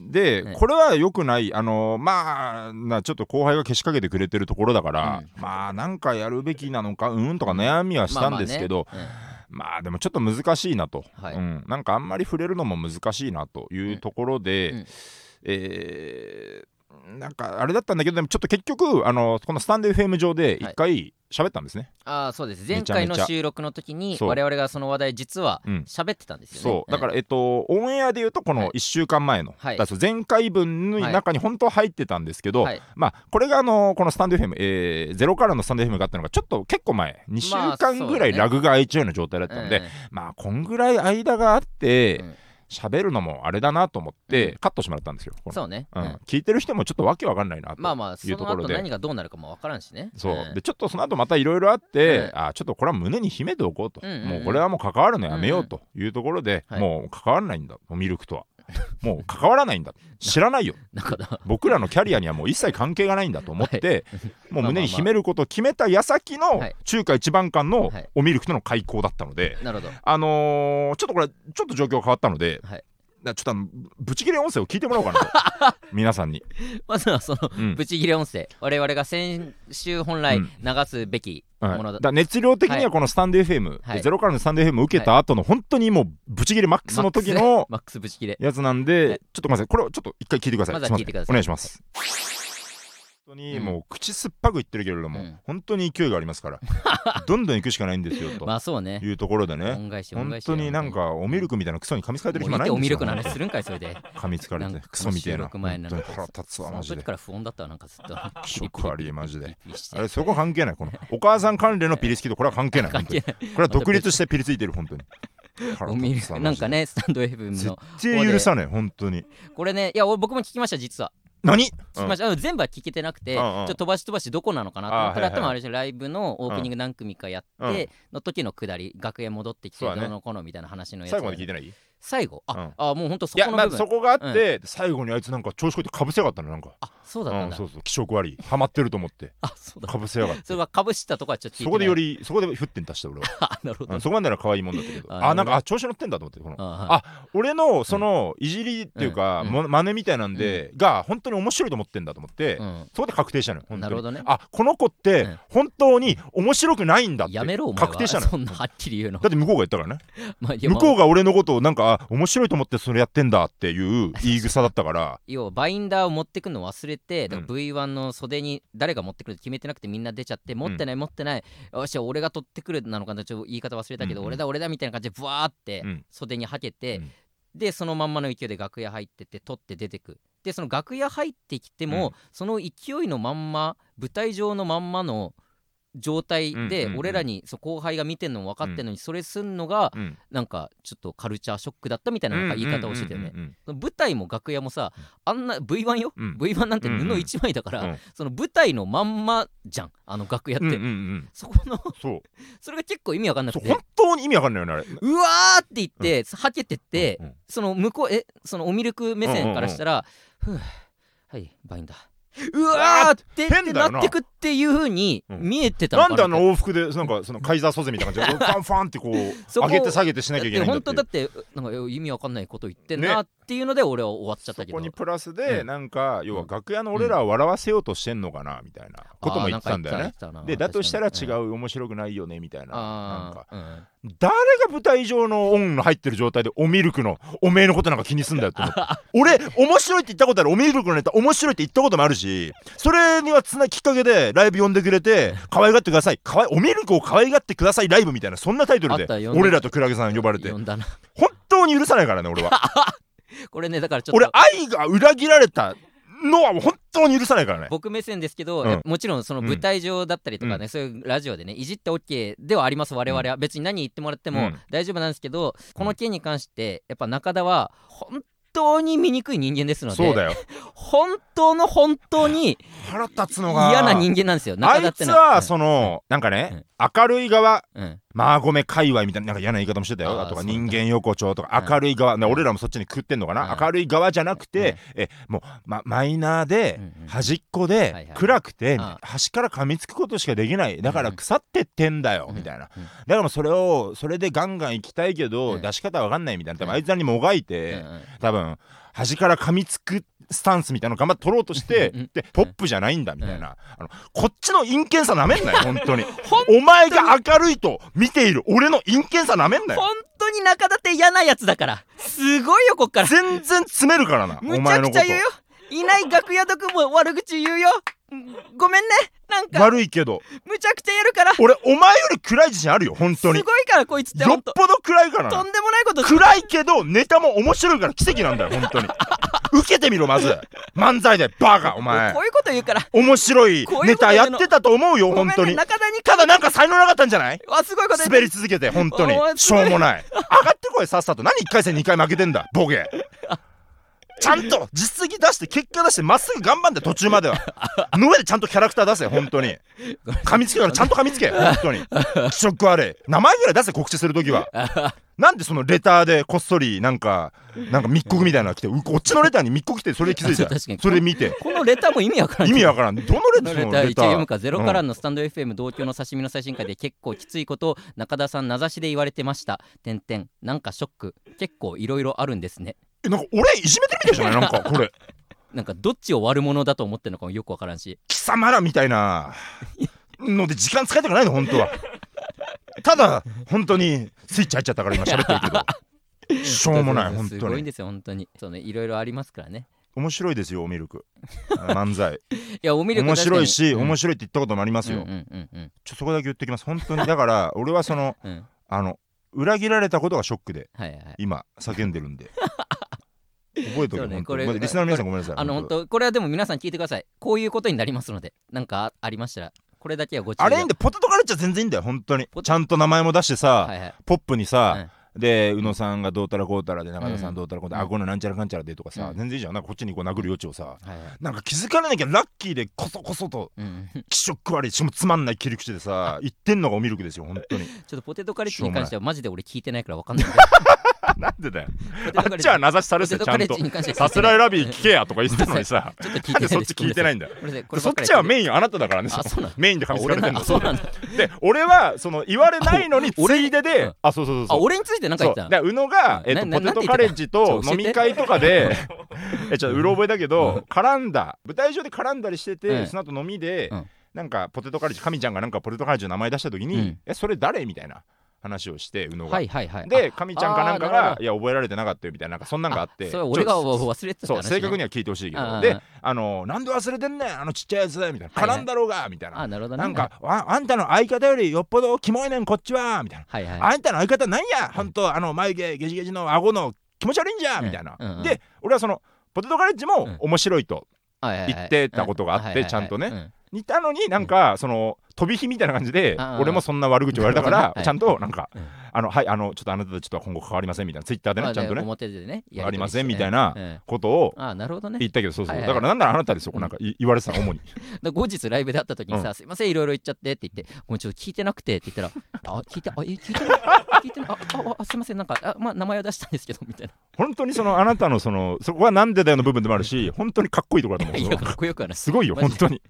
で、ねこれは良くない。あのーまあなちょっと後輩がけしかけてくれてるところだから、まあなんかやるべきなのかうんとか悩みはしたんですけど、まあまあねまあでもちょっと難しいなと、はい。うん、なんかあんまり触れるのも難しいなというところで、うん。うん。えーなんかあれだったんだけどでもちょっと結局あのこのスタンド FM 上で一回喋ったんですね、ああそうです。前回の収録の時に我々がその話題実はうん。喋ってたんですよね。そう。だから、えっとオンエアで言うとこのはい。1週間前の、はい。前回分の中に本当は入ってたんですけど、はい。まあこれがあのこのスタンド FM、えー、ゼロからのスタンド FM があったのがちょっと結構前。2週まあ間ぐらいラグが空いちゃうような状態だったんで、うん。まあこんぐらい間があってうん喋、るのもあれだなと思って、うん。カットしてもらったんですよ。そうね。うん。うん。聞いてる人もちょっとわけわかんないなとまあまあそのいうところで後何がどうなるかもわからんしね。そう、ん。でちょっとその後またいろいろあって、うん。あちょっとこれは胸に秘めておこうと、うんうんうん。もうこれはもう関わるのやめようというところで、はいもう関わらないんだ。ミルクとはもう関わらないんだ。知らないよ。僕らのキャリアにはもう一切関係がないんだと思って、もう胸に秘めることを決めた矢先の中華一番館のおミルクとの開口だったので、あのちょっとこれちょっと状況が変わったので、ちょっとあのぶち切れ音声を聞いてもらおうかなと。皆さんに、まずはそのうん。ブチギレ音声。我々が先週本来うん。流すべきはい。ものだ。だ熱量的にはこのスタンド FM、はい。ゼロからのスタンド FM を受けた後の本当にもうブチ切れマックスの時のマックスブチギレやつなんで、はい。ちょっとごめんなさい。これをちょっと一回聞いてください。まずは聞いてください。お願いします。本当にもう口酸っぱく言ってるけれども、うん。本当に勢いがありますから どんどん行くしかないんですよと。まあそうね。いうところでね。本当になんかおミルクみたいなクソに噛みつかれてる暇ないんですよ。おミルクの話するんかいそれで。噛みつかれてクソみたいな。前本当に腹立つそわマジで。の時から不穏だったわなんかずっと。気色悪いマジで。あれそこ関係ないこの。お母さん関連のピリつきとこれは関係ない 係ない。これは独立してピリついてる本当に。なんかねスタンド FM 絶の対許さねえ本当に。これねいや俺僕も聞きました実は何？ました、あの全部は聞けてなくて、うんうん。ちょっと飛ばし飛ばしどこなのかなと思ったら、あーはいはい。多分あれでしょライブのオープニング何組かやって、うん。の時のくだり楽屋戻ってきてそうだね。どうのこうのみたいな話のやつ。最後まで聞いてないい？最後。あ、うん。あもうほんとそこの部分。あそこがあって最後にあいつなんか調子こいてかぶせやがったのなんか。あそうだっただ、うんんそうそう。気色悪い。ハマってると思って。あそうだ。かぶせやがって。それはかぶしたとこはちょっとそこでよりりそこで沸点足した俺は。あなるほど、うんそこまでなら可愛いもんだったけど。ああなんかあ調子乗ってんだと思ってこの。あ俺のそのいじりっていうか、うん。も真似みたいなんで、が本当に面白いと思ってんだと思って、うん。そこで確定したのよなるほどね。あこの子ってうん。本当に面白くないんだってやめろお前は。確定したのよ。そんなはっきり言うの。だって向こうが言ったからね。向こうが俺のことをなんかあ面白いと思ってそれやってんだっていう言い草だったから。要はバインダーを持ってくの忘れて、だからうん V1 の袖に誰が持ってくるって決めてなくてみんな出ちゃって持ってない持ってない、よし俺が取ってくるなのかなちょっと言い方忘れたけど、うんうん。俺だ俺だみたいな感じでブワーってうん。袖にはけて、うん。でそのまんまの勢いで楽屋入ってって取って出てく。でその楽屋入ってきても、うん。その勢いのまんま舞台上のまんまの状態で、俺らにそう後輩が見てんのも分かってんのに、それすんのがうん。なんかちょっとカルチャーショックだったみたいななんか言い方をしてたよね、舞台も楽屋もさあんな V1 よ、うん。V1 なんて布うんうん1枚だから、うん。その舞台のまんまじゃんあの楽屋って、そこの それが結構意味わかんなくて。本当に意味わかんないよねあれ。うわーって言って、はけてって、その向こうえそのおミルク目線からしたら、ふうはいバインダー。うわーってって変だよな。なってくっていう風にうん。見えてたのな。んであかなっての往復でなんかそのカイザーソゼみたいな感じで ファンファンってこそうこ上げて下げてしなきゃいけないんだ本っていう。当だってなんか意味わかんないこと言ってんなっていうので俺は終わっちゃったけど、そこにプラスでうんなんか要は楽屋の俺らを笑わせようとしてんのかなみたいなことも言ってたんだよね。でだとしたら違う面白くないよねみたいな。なんか。誰が舞台上のオンの入ってる状態でおミルクのおめえのことなんか気にすんだよって思って 俺面白いって言ったことあるおミルクのネタ面白いって言ったこともあるしそれにはつなきっかけでライブ呼んでくれて可愛がってください。かわいおミルクを可愛がってくださいライブみたいなそんなタイトルで俺らとクラゲさん呼ばれて。本当に許さないからね俺は。これねだからちょっと。俺愛が裏切られたのは本当に許さないからね。僕目線ですけど、うん。もちろんその舞台上だったりとかね、そういうラジオでねいじって OK ではあります我々は、別に何言ってもらってもうん。大丈夫なんですけど、この件に関してやっぱ中田は本当に醜い人間ですのでそうだよ。本当の本当に 腹立つのが嫌な人間なんですよ。あ中田っていつのははそのなんかね明るい側うんうんマーゴメ界隈みたいななんか嫌な言い方もしてたよ。あとか人間横丁とかうん。明るい側、ね俺らもそっちに食ってんのかな、うん。明るい側じゃなくて、えもう、ま、マイナーで、端っこはいで、はい。暗くて、うん。端から噛みつくことしかできない。だからうん腐ってってんだよ、みたいな。うん。だからそれをそれでガンガン行きたいけど、うん。出し方わかんないみたいな。多分うん。あいつらにもがいて、多分端から噛みつくスタンスみたいなの頑張って取ろうとして、うんでポップじゃないんだみたいな、あのこっちの陰険さなめんなよ 本当に。お前が明るいと見ている俺の陰険さなめんなよ。本当に中田って嫌なやつだから。すごいよこっから。全然詰めるからなむちゃお前のことくちゃ言うよ。いない楽屋毒も悪口言うよ。うんごめんね。なんか悪いけど。むちゃくちゃやるから。俺お前より暗い自信あるよ本す当に。ごいからこいつってよっぽど暗いからな。とんでもないこと暗いけどネタも面白いから奇跡なんだよ本当に。受けてみろまず。漫才でバカお前。こういうこと言うから。面白いネタやってたと思うよ本当に。ね中田にただなんか才能なかったんじゃない？わすごいこと滑り続けて本当に。しょうもない。上がってこいさっさと。何1回戦2回負けてんだボケちゃんと実績出して結果出してまっすぐ頑張って途中までは。の上でちゃんとキャラクター出せ本当に。噛みつけからちゃんと噛みつけ。本当に。気色悪い。名前ぐらい出せ告知するときは。なんでそのレターでこっそりなんかなんか密告みたいなのが来てうこっちのレターに密告来てそれで気づいた それ見て。このレターも意味わからん意味わからん。どのレターそのレター一応読むかゼロからのスタンド FM 同居の刺身の最新回で結構きついことを中田さん名指しで言われてました。点々なんかショック。結構いろいろあるんですねえなんか俺いじめてるみたいじゃない？なんかこれ。なんかどっちを悪者だと思ってるのかもよくわからんし。貴様らみたいなので時間使いたくないの本当は。ただ本当にスイッチ入っちゃったから今喋ってるけど。しょうもない本当に。すごいんですよ本当に。そうねいろいろありますからね。面白いですよおミルク。漫才。いやおみる面白いし、面白白いって言ったこともありますよ、うんうんうんうん。ちょそこだけ言ってきます。本当に。だから俺はその うん。あの裏切られたことがショックではいはい。今叫んでるんで覚えとけ、そうねこれリスナーの皆さんごめんなさいあの本当。これはでも皆さん聞いてください。こういうことになりますのでなんかありましたらこれだけはご注意を。あれいいんでポテトカレッジは全然いいんだよ本当に。ちゃんと名前も出してさ、はいはい。ポップにさ、で宇野さんがどうたらこうたらで中田さうんんどうたらこうたら、うん。あこのなんちゃらかんちゃらでとかさ、うん。全然いいじゃん。なんかこっちにこう殴る余地をさはいはい。なんか気づかれなきゃラッキーでこそこそとうん。う ん気色悪いしかもつまんない切り口でさ言ってんのがおミルクですよ本当に。ちょっとポテトカレッジに関してはマジで俺聞いてないからわかんない なんでだよ。あっちは名指しされてたちゃんと。さすらいラビー聞けやとか言ってたのにさ。ちょっと聞いなんでそっち聞いてないんだ。よそっちはメインあなただからねメインで噛みつかれてんのあ俺なあそうなんだ。で俺はその言われないのについででうんあそうそうそう。俺について何か言った？だから宇野が、えっと、ポテトカレッジと飲み会とかで えちょっとうろ覚えだけど、絡んだ。舞台上で絡んだりしてて、うん。その後飲みで、うん。なんかポテトカレッジ神ちゃんがなんかポテトカレッジの名前出した時に、うん。えそれ誰？みたいな話をして宇野が、はいはいはい。で神ちゃんかなんかがいや覚えられてなかったよみたいななんかそんなんがあって。それ俺が忘れてたってそう正確には聞いてほしいけど。であのなんで忘れてんねんあのちっちゃいやつみたいな。絡んだろうがみたいな、あなるほどね。なんかああんたの相方よりよっぽどキモいねんこっちはみたいな。はいはい。あんたの相方なんやほん。とあの眉毛ゲジゲジの顎の気持ち悪いんじゃみたいな、うんうん。で俺はそのポテトカレッジも面白いと言ってたことがあってちゃんとね。うん。似たのになんかその飛び火みたいな感じで俺もそんな悪口言われたからちゃんとなんかうん。あのはいあのちょっとあなたたちとは今後関わりませんみたいなツイッターでまあねちゃんとね表でねありませんみたいなことをあなるほどね。言ったけどそうそう。だからなんならあなたでそこなんかい言われてたの主に。で後日ライブで会った時にさ、すいませんいろいろ言っちゃってって言ってごめんちょっと聞いてなくてって言ったら あ聞いてあえ聞いてない？聞いてない？あああすいませんなんかあまあ名前は出したんですけどみたい本当にそのあなたのそのそこはなんでだよの部分でもあるし本当にかっこいいところだと思う。ないやかっこよくはない。すごいよ本当に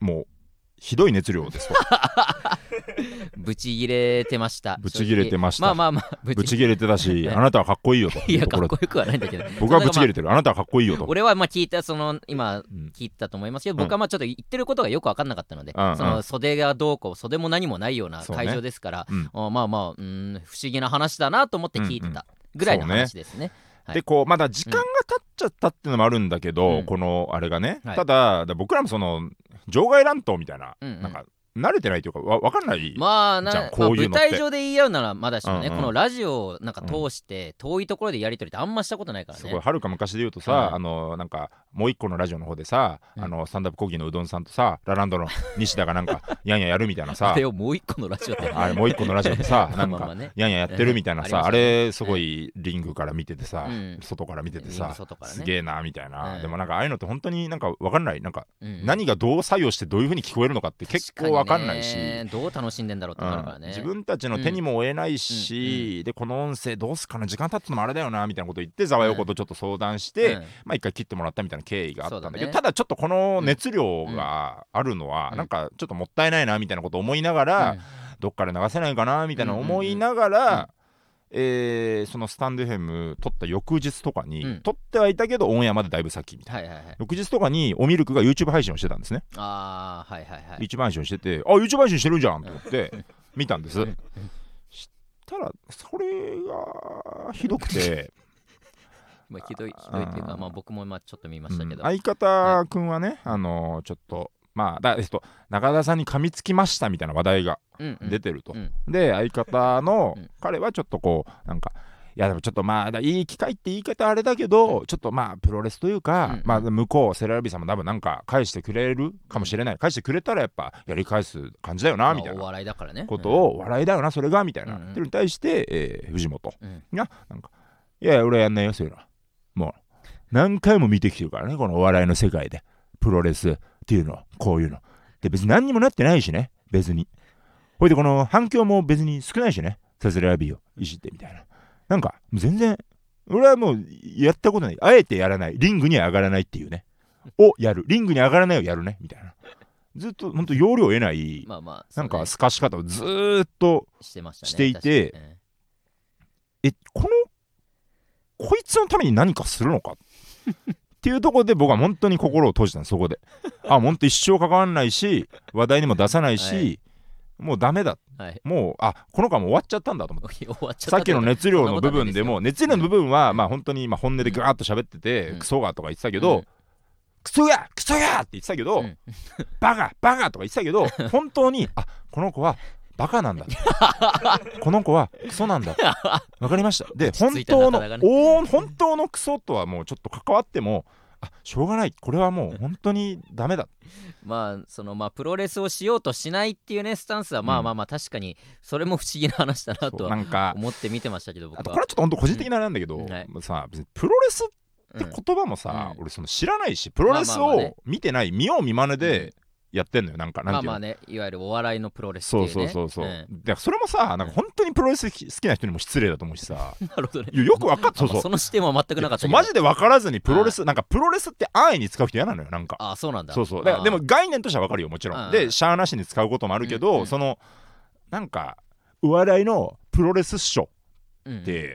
もうひどい熱量ですわ。ブチギレてました。ブチギレてました。まあまあまあブぶち切れてたしはい あなたはかっこいいよと。いやかっこよくはないんだけど。僕はぶち切れててる。あなたはかっこいいよと。俺はまあ聞いたその今うん聞いたと思いますけど、僕はまあちょっと言ってることがよく分かんなかったので、その袖がどうこう袖も何もないような会場ですから、うん。あまあまあうん不思議な話だなと思って聞いてたぐらいの話ですね。はい。でこうまだ時間が経っちゃったっていうのもあるんだけど、うん。このあれがね、はい。ただだ僕らもその場外乱闘みたいな、うんうん。なんか慣れてないというかわ分かんない、まあなこういうのって。舞台上で言い合うならまだしもね、うんうん。このラジオをなんか通して遠いところでやり取りってあんましたことないからね。すごいはるか昔で言うとさ、はい。あのなんかもう一個のラジオの方でさ、うん。あのスタンダップコーギーのうどんさんとさラランドの西田がなんか やんややるみたいなさ。あれをもう一個のラジオで。あれもう一個のラジオでさ なんかやんややってるみたいなさ、うん。あれすごいリングから見ててさ、うん。外から見ててさね。すげえなみたいな、うん。でもなんかああいうのって本当になんか分かんない。なんかうん。何がどう作用してどういう風に聞こえるのかって結構分かんないし、どう楽しんでんだろうってなるからね。うん。自分たちの手にも負えないし、でこの音声どうすかな時間経つのもあれだよなみたいなこと言ってざわよことちょっと相談して、うん。まあ一回切ってもらったみたいな経緯があったんだけどね。ただちょっとこの熱量があるのは、うん。なんかちょっともったいないなみたいなこと思いながら、うん。どっかで流せないかなみたいな思いながら、うんうんえーそのスタンド FM 撮った翌日とかに、うん撮ってはいたけどオンエアまでだいぶ先みたいな。はいはいはい。翌日とかにおミルクが YouTube 配信をしてたんですね、ああはいはいはい。YouTube 配信をしててあ YouTube 配信してるじゃんと思ってうん 見たんです、うんしたらそれがひどくて まあひどいひどいっていうかまあ僕もまあちょっと見ましたけど。うん相方くんはね、あのーちょっとまあだえっと中田さんに噛みつきましたみたいな話題がうんうん。出てると、うん。で相方のうん。彼はちょっとこうなんかいやでもちょっとまあだいい機会って言い方あれだけど、ちょっとまあプロレスというか、うんまあ向こうセララビさんも多分なんか返してくれるかもしれない、返してくれたらやっぱやり返す感じだよな、まあみたいな。お笑いだからね。ことを笑いだよなそれがみたいな、うんうん。っていうのに対して、えー藤本。うん。がなんかいや俺やんないよそういうのはもう何回も見てきてるからねこのお笑いの世界でプロレスっていうのはこういうの。で別に何にもなってないしね別に。ほいでこの反響も別に少ないしねさすらいビをいじってみたいな。なんか全然俺はもうやったことない。あえてやらない。リングには上がらないっていうね。をやる。リングに上がらないをやるねみたいな。ずっと本当容量を得ない。まあまあなんか透かし方をずーっとしてましたねしていて確かにうんえこのこいつのために何かするのか？っていうところで僕は本当に心を閉じたのそこで。あ本当一生関わんないし話題にも出さないし、はい。もうダメだ。はい。もうあこの子はもう終わっちゃったんだと思って。さっきの熱量の部分でも熱量の部分はまあ本当に今本音でガーッと喋ってて、うん。クソがとか言ってたけど、うん。クソがクソがって言ってたけど、うん。バカ!バカ!とか言ってたけど 本当にあこの子はバカなんだ。この子はクソなんだ。わかりました。で本当の、本当のクソとはもうちょっと関わってもあしょうがない。これはもう 本当にダメだ。まあそのまあプロレスをしようとしないっていうねスタンスはまあまあまあ確かにそれも不思議な話だなとは思って見てましたけど僕あとはこれはちょっと本当個人的なあれなんだけど、うん。はい。さプロレスってうん言葉もさ、うん。俺その知らないしプロレスを見てない見よう見まねでやってんのよなんかなんていうの、まあまあねいわゆるお笑いのプロレスってそいううね。そうそうそう、ん。でそれもさなんか本当にプロレス好きな人にも失礼だと思うしさ。なるほどね。よくわかっあそうそう。まあその視点は全くなかったマジで分からずにプロレスなんかプロレスって安易に使う人嫌なのよなんか。あそうなんだ。そうそう。だからでもあ概念としては分かるよもちろん。んでしゃあなしに使うこともあるけど、うん。うん。そのなんかお笑いのプロレスっしょうんで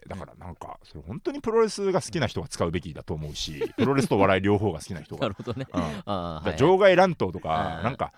だからなんかそれ本当にプロレスが好きな人が使うべきだと思うし プロレスと笑い両方が好きな人が、なるほどね。場外乱闘とか、うん。なんか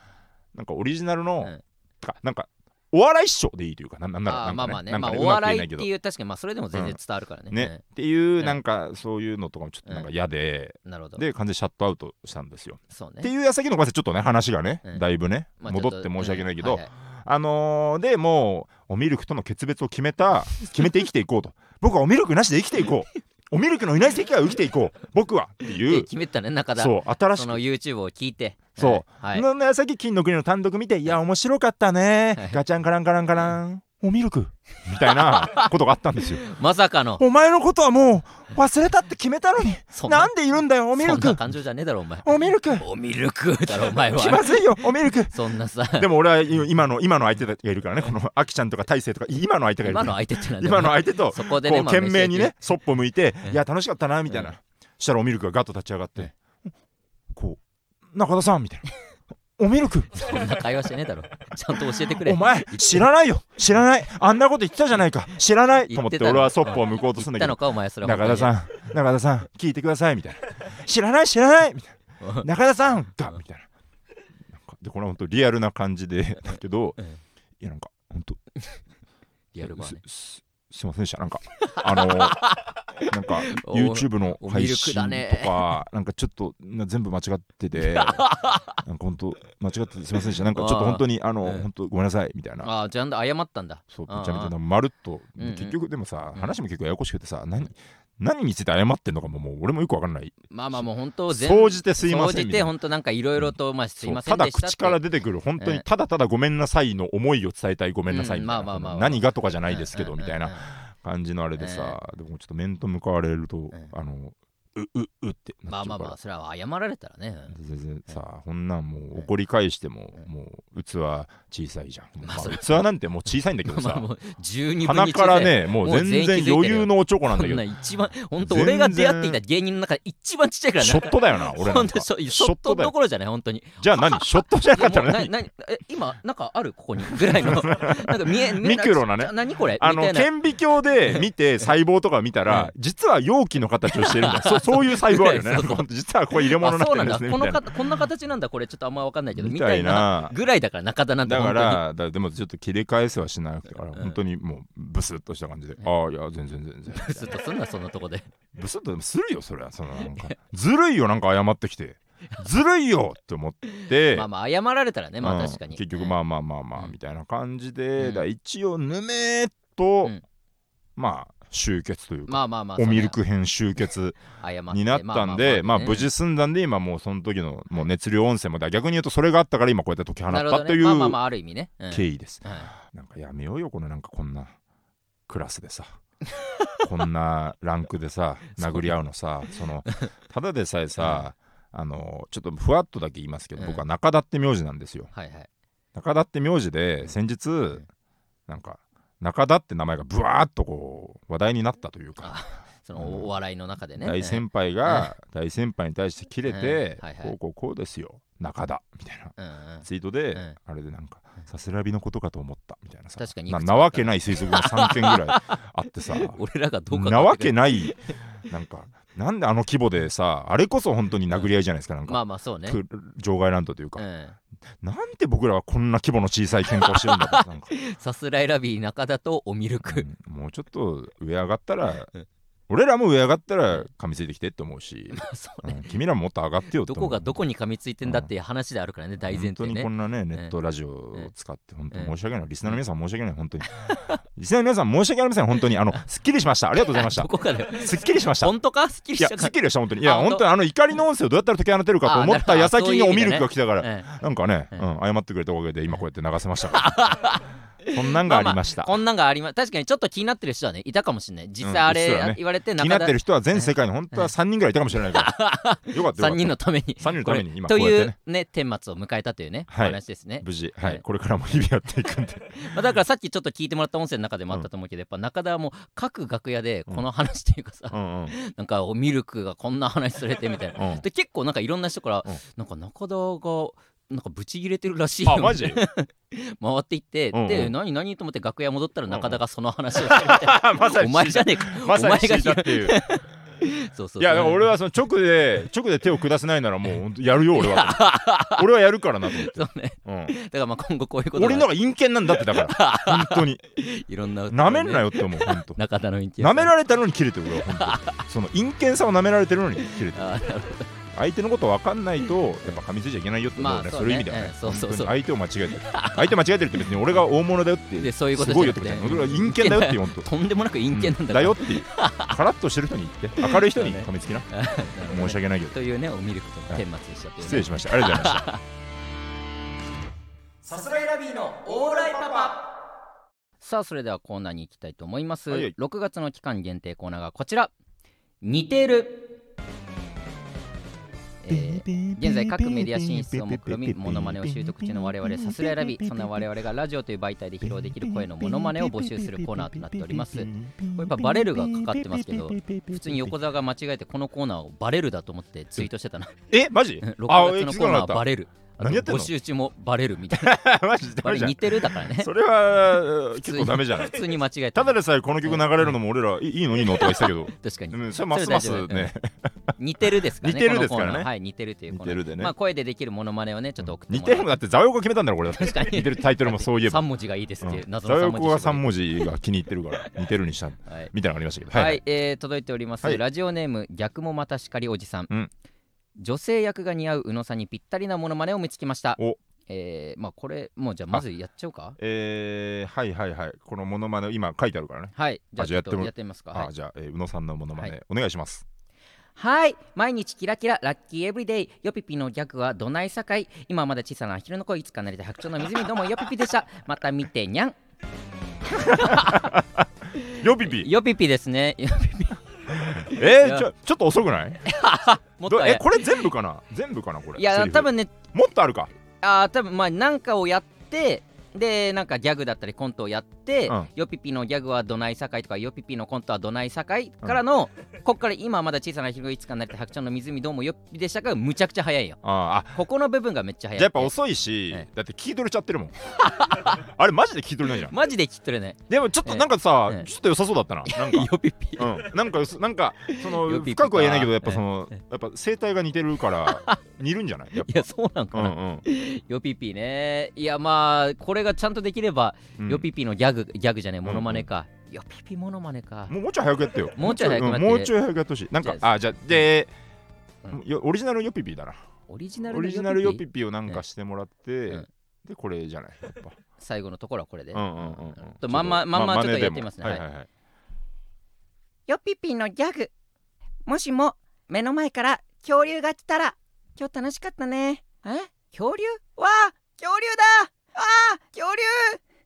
なんかオリジナルの、うん。とかなんかお笑いっしょでいいというかなんなんならあなんかあまあまあね。まあお笑いっていう確かにまあそれでも全然伝わるからね。ね、っていううん。なんかそういうのとかもちょっとなんか嫌で、うん。なるほど。で完全にシャットアウトしたんですよ。そうね。っていう矢先のごめんなさいちょっとね話がね、うん。だいぶねまあ戻って申し訳ないけど、あのーでもうおミルクとの決別を決めた 決めて生きていこうと。僕はおミルクなしで生きていこう。おミルクのいない世界を生きていこう僕はってでいう。決めたね中田。そう新しく。その YouTube を聞いて。そう。はい。の矢先金の国の単独見ていや面白かったね、はい。ガチャンカランカランカランおミルク。みたいな ことがあったんですよ。まさかの。お前のことはもう忘れたって決めたのにな。んでいるんだよおミルク。そんな感情じゃねえだろお前。おミルク。おミルク。だろお前気まはずいよおミルク。そんなさ。でも俺は今の今の相手がいるからねこのアキちゃんとか大勢とか今の相手がいる。今の相手って今の相手とそこでね懸命に飯ね。そっぽ向いてうんいや楽しかったなみたいうんなしたらおミルクがガッと立ち上がってこう中田さんみたいなおミルクそんな会話してねえだろ。ちゃんと教えてくれ。お前知らないよ。知らない。あんなこと言ってたじゃないか。知らない。と思って俺はそっぽを向こうとするんだけど。言ったのかお前それ中田さん。中田さん聞いてください。みたいな。知らない知らない。みたいな。中田さんがみたいな。なんかでこれは本当リアルな感じでだけどうん。いやなんか本当。リアル版ね。すすすいませんでした？なんかあのなんか お YouTube の配信とだね。かなんかちょっとな全部間違ってて なんか本当間違っててすいませんでした。なんかちょっと本当にあのうん。本当ごめんなさいみたいな。ああちゃんと謝ったんだ？そうめちゃめちゃまるっと。うんうん。結局でもさうん。話も結構ややこしくてさ何何について謝ってんのかももう俺もよくわかんない。まあまあもう本当全総じてすいま総じてせんみたいな。本当なんかいろいろとまあすいませんでしたって。口から出てくる本当にただただごめんなさいの思いを伝えたいごめんなさいみたいうんまあまあまあな何がとかじゃないですけどみたいな感じのあれでさ。でもちょっと面と向かわれるとあのうううってなまあまあまあそれは謝られたらね。全然さこん。なんもう怒り返してもうん。もう器小さいじゃん。まあ器なんてもう小さいんだけどさ。まあもう鼻からねもう全然余裕のおちょこなんだけど。一番本当俺が出会っていた芸人の中で一番ちっちゃいからねショットだよな俺なんか。ショシショットどころじゃない本当に。じゃあ何？ショットじゃなかったら何？いやもうななえ今なんかあるここにぐらいの。なんか見え見えミクロなね。何これ？あの顕微鏡で見て 細胞とか見たら、実は容器の形をしてるんだ。そそういう細胞あるよね。実はこれ入れ物になってるんですねみたいな。かこんな形なんだこれ。ちょっとあんま分かんないけどみたいな。な。ぐらいだから中田なんてだからだでもちょっと切り返せはしなくてから、うん。本当にもうブスッとした感じで、うん。ああいや全然全然ブスッとすんなそんなとこで。ブスッとするよそれは。そのなんかずるいよなんか謝ってきて。ずるいよって思って。まあまあ謝られたらねまうん。あ確かに。結局まあまあまあまあうん。みたいな感じで、うん。一応ぬめーっと、うん。まあ終結というか、まあまあまあおミルク編終結 になったんでまあ無事済んだんで今もうその時のもう熱量温泉もだ逆に言うとそれがあったから今こうやって解き放ったというねまあまあまあある意味ね。うん。経緯です。はいなんかやめようよこのなんかこんなクラスでさ。こんなランクでさ 殴り合うのさそのただでさえさ、あのちょっとふわっとだけ言いますけど、うん。僕は中田って名字なんですよ。はいはい。中田って名字で先日、ん。なんか中田って名前がブワーッとこう話題になったというか。あそのお笑いの中でね。大先輩が大先輩に対して切れて、うん。はいはい。こうこうこうですよ。中田。みたいな。ツイートで、うん。あれでなんかさすらびのことかと思ったみたいなさ。確かになわけない推測が3件ぐらいあってさ。俺らがどうかなわけない。なんかなんであの規模でさあれこそ本当に殴り合いじゃないですかなんか、まあまあそうね。く場外乱闘というか、うん。なんで僕らはこんな規模の小さい喧嘩をしてるんだろうなんか、さすらいラビー中田とおミルクうん。もうちょっと上上がったらうん俺らも上上がったら噛みついてきてって思うし、そうね。うん君らももっと上がってよって思う。どこがどこに噛みついてんだっていう話であるからね大前提ね。本当にこんなねネットラジオを使って本当にうん。申し訳ない。リスナーの皆さん申し訳ない本当に。リスナーの皆さん申し訳ありません本当に。あのすっきりしました。ありがとうございました。どこかで。すっきりしました。本当か？すっきりいやした。かすっきりはした本当に。いやあ本当。本当にあの怒りの音声をどうやったら解き放てるかと思ったあなる矢先におミルクが来たからうんなんかね、ううんん、謝ってくれたおかげで今こうやって流せましたから そんなんがありました、こんなんがありま確かにちょっと気になってる人はねいたかもしれない。実際あれ、うんね。言われて気になってるる人は全世界に本当は3人ぐらいいたかもしれないから。よかったよかった。3人のために。3人のために今こというこうやってね。ね顛末を迎えたというね、はい。お話ですね、無事、ははい。い、これからも日々やっていくんで。まあ、だからさっきちょっと聞いてもらった音声の中でもあったと思うけど、やっぱ中田はもう各楽屋でこの話というかさ、うんうん。なんかミルクがこんな話されてみたいな。うん。で結構なんかいろんな人から、うん。なんか中田がなんかブチギレてるらしいよあマジ？回っていって、うんうん。で何何と思って楽屋戻ったら中田がその話をしてるみたいな、まさにお前じゃねえか。まお前が聞いたっていう。そうそういやだから俺はその直で直で手を下せないならもうやるよ俺は。俺はやるからなと思って、そうね。うん、だからまあ今後こういうこと俺のが陰険なんだってだから。本当に。いろんななめんなよって思う本当。中田の陰気なめられたのに切れてる俺は本当に。その陰険さをなめられてるのに切れてる。あーなるほ相手のこと分かんないとやっぱ噛みついちゃいけないよって思うね、まあそういう意味ではね、相手を間違えてる。相手間違えてるって別に俺が大物だよってでそういうことすごいよってこと俺は陰険だよって本当。とんでもなく陰険なんだよって。カラッとしてる人に言って。明るい人に噛みつきな。申し訳ないけど。というねおミルクとの顛末でした失礼しました。ありがとうございました。さすらいラビーのオーライパパ。さあそれではコーナーに行きたいと思います、はい。はい6月の期間限定コーナーがこちら。似てる、えー現在各メディア進出を目論みモノマネを習得中の我々さすら選びそんな我々がラジオという媒体で披露できる声のモノマネを募集するコーナーとなっておりますこれやっぱバレるがかかってますけど普通に横澤が間違えてこのコーナーをバレるだと思ってツイートしてたなえマジ6月のコーナーはバレる何やってんの？募集中もバレるみたいな。マジダメじゃんあれ似てるだからね。それは 結構ダメじゃない？普通に間違えた。ただでさえこの曲流れるのも俺らいいいのいいのとか言ってたけど。確かに。うんそれますますね。似てるですからね似てるですからね。はい似てるという似てるでね。まあ声でできるモノマネをねちょっと送って似てるもんだって座横決めたんだろこれ確かに。似てるタイトルもそういえば。3文字がいいですって謎座の3文字横が3文字が気に入ってるから似てるにしたはい。みたいなのがありましたけど。はい、はい。えー届いております、はい。ラジオネーム逆もまたしかりおじさん、うん女性役が似合う宇野さんにぴったりなモノマネを見つけました。お。えー、まあこれもうじゃあまずやっちゃおうか。えーはいはいはい。このモノマネ今書いてあるからね。はい。じゃあやってもやってみますか。はい。あじゃあえー宇野さんのモノマはネお願いします。はい。毎日キラキララッキーエブリデイ。よぴぴのギャグはどないさかい。今はまだ小さなアヒルの声いつかなりたい白鳥の湖どうもよぴぴでした。また見てにゃん。よピピ。よぴぴですね。よぴぴえーちょちょっと遅くない？もっとどえこれ全部かな？全部かなこれ。いや多分ね。もっとあるか。あー多分まあなんかをやってでなんかギャグだったりコントをやって、うん。よぴぴのギャグはどないさかいとかよぴぴのコントはどないさかいからの、こっから今はまだ小さな広いつかなりたい白鳥の湖どうもよっぴでしたがむちゃくちゃ早いよ。あーあ。ここの部分がめっちゃ早い。じゃあやっぱ遅いしえだって聞き取れちゃってるもん。あれマジで聞き取れないじゃん。マジで聞き取れない。でもちょっとなんかさええ。ちょっと良さそうだったな。なんか。よぴぴうん、なんかよすなんかそのよぴぴか。深くは言えないけどやっぱそのえやっぱ声帯が似てるから似るんじゃない？やっ いやそうなんかうんうん。よぴぴね。いやまあこれがちゃんとできれば、うん。よぴぴのギャグギャグじゃねえモノマネか、よぴぴモノマネか。もうもうちょい早くやってよ。もうちょい早くやって。んもうちょい早くやってほしい。なんかじゃあじゃあでうん。よオリジナルヨピピだな。オリジナルオのリジナルヨピピ？をなんかしてもらってうん。でこれじゃないやっぱ。最後のところはこれで、うんうんうんうん。とまんままんまちょっとやってみますね。はい。はいはいよぴぴのギャグ。もしも目の前から恐竜が来たら今日楽しかったね。え？恐竜？わあ恐竜だああ恐竜。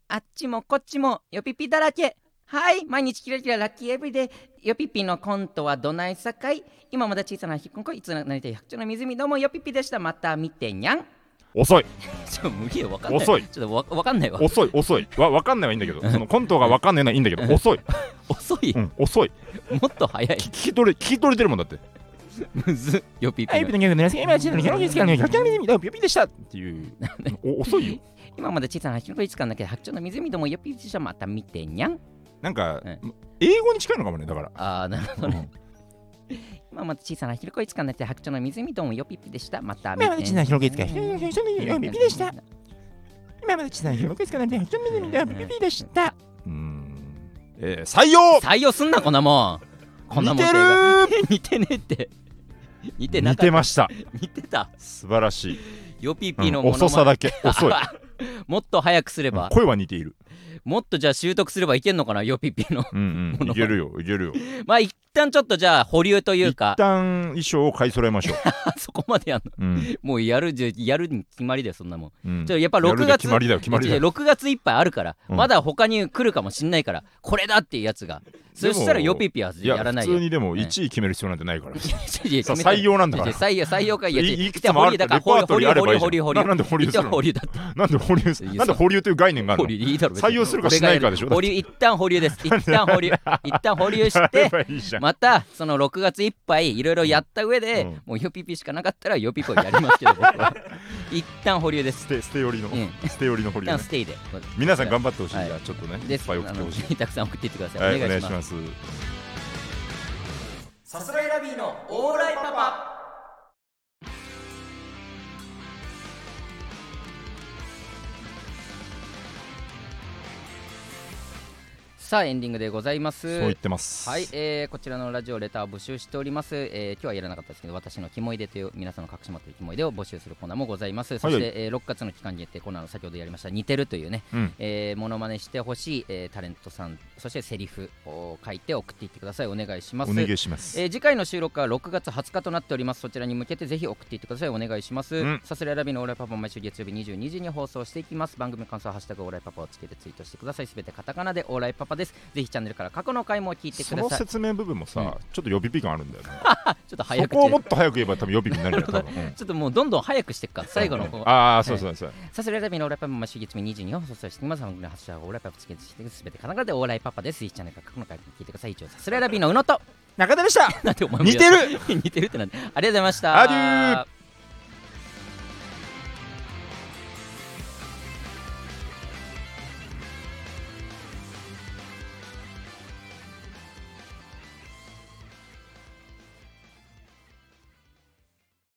あっちもこっちもよぴぴだらけ。はい毎日キラキララッキー。エブリデイよぴぴのコントはどないさかい。今まだ小さなひっこんこいつなりたい百丁の湖。どうもよぴぴでした。また見てにゃん。遅い。ちょ無理わかんない。遅い。ちょっとわわかんないわ。遅い遅い。わ分かんないはいいんだけど。そのコントが分かんないのはいいんだけど。遅い、遅い、うん、遅い。もっと早い。聞き取れ聞き取れてるもんだって。むずっよぴぴの。はい、ビタギャグの今、チームのヒロゲスカの百丁の湖だ、ピピでしたっていう。お遅いよ。今まで小さなひっこんこいつかんだけど百丁の湖どうもよぴぴでしたまた見てにゃんなんかえ、英語に近いのかもね、だから。あーなるほどね今まで小さなひろこいつかんだけど百丁の湖どうもよぴぴでしたまた見て今まで小さなひろこいつか百丁の湖どうもよぴぴでした今まで小さなヒロゲスカの百丁の湖だ、ピピでした。うーん。えー、採用採用すんなこんなもんこんなもん似てる似てねえって似てな似かったてました。似てた素晴らしい。よぴうんぴのもの遅さだけ。遅い。もっと早くすれば、声は似ている。もっとじゃあ習得すればいけんのかな？よぴぴの。うんうん。いけるよ、いけるよ。まあ一旦ちょっとじゃあ保留という一か旦衣装を買い揃えましょ そこまでやんの。う。うん。もうやるじゃやるに決まりだよそんなもん。うん。ちょやっぱやる6月で決まりだよ、決まりだよ。6月いっぱいあるから、うん。まだ他に来るかもしんないからこれだっていうやつが。そしたらよぴぴはいや、やらないよ。普通にでもね1位決める必要なんてないから。採用なんだから。採用採用かいやいくつもあるだから保留リーあればいいじゃん。保留保留ななんで保留するの？なんで保留なんで保留という概念がある保の留いいだろ採用するかしないかでしょ？保留一旦保留です。一旦保留。一旦保留して。またその6月いっぱいいろいろやった上で、うん。もうよぴぴしかなかったらよぴぴをやりますけど僕は。一旦保留です。捨て捨て寄りのうん捨て寄りの保一留ね。旦ステイで。皆さん頑張ってほしいはい。じゃあちょっとねいです。っぱい送ってほしい。たくさん送っていってください、はいおお願いしますす。さすらいラビーのオーライパパさあエンディングでございます。そう言ってます。はい、えーこちらのラジオレターを募集しております、えー今日はやらなかったですけど私のキモいでという皆さんの隠し持っているキモいでを募集するコーナーもございます、そして、えー6月の期間限定コーナーの先ほどやりました似てるというね、うん。えー、モノマネしてほしい、えータレントさんそしてセリフを書いて送っていってください。お願いします。お願いします。えー次回の収録は6月20日となっております。そちらに向けてぜひ送っていってくださいお願いします、うん。さすらいラビのオーライパパも毎週月曜日22時に放送していきます。番組感想はハッシュタグオーライパパをつけてツイートしてください。すべてカタカナでオーライパパです。ぜひチャンネルから過去の回も聞いてくそださい。の説明部分もうん。さちょっと予備ピ感あるんだよね。ちょっと早そ口こをもっと早く言えば多分予備になるよ多分うん。ちょっともうどんどん早くしていくか。最後の方。ああそうそうそう。さすらいラビのオーライパパも毎週月曜日22時に放送していきます番組のハッシュタグオーライパパつけてすべてカタカナでオーライパパですぜひチャンネルから過去の回も聞いてください以上さすらいラビの宇野と中田でしたなんでお前も似てる似てるってなんでありがとうございましたアデュー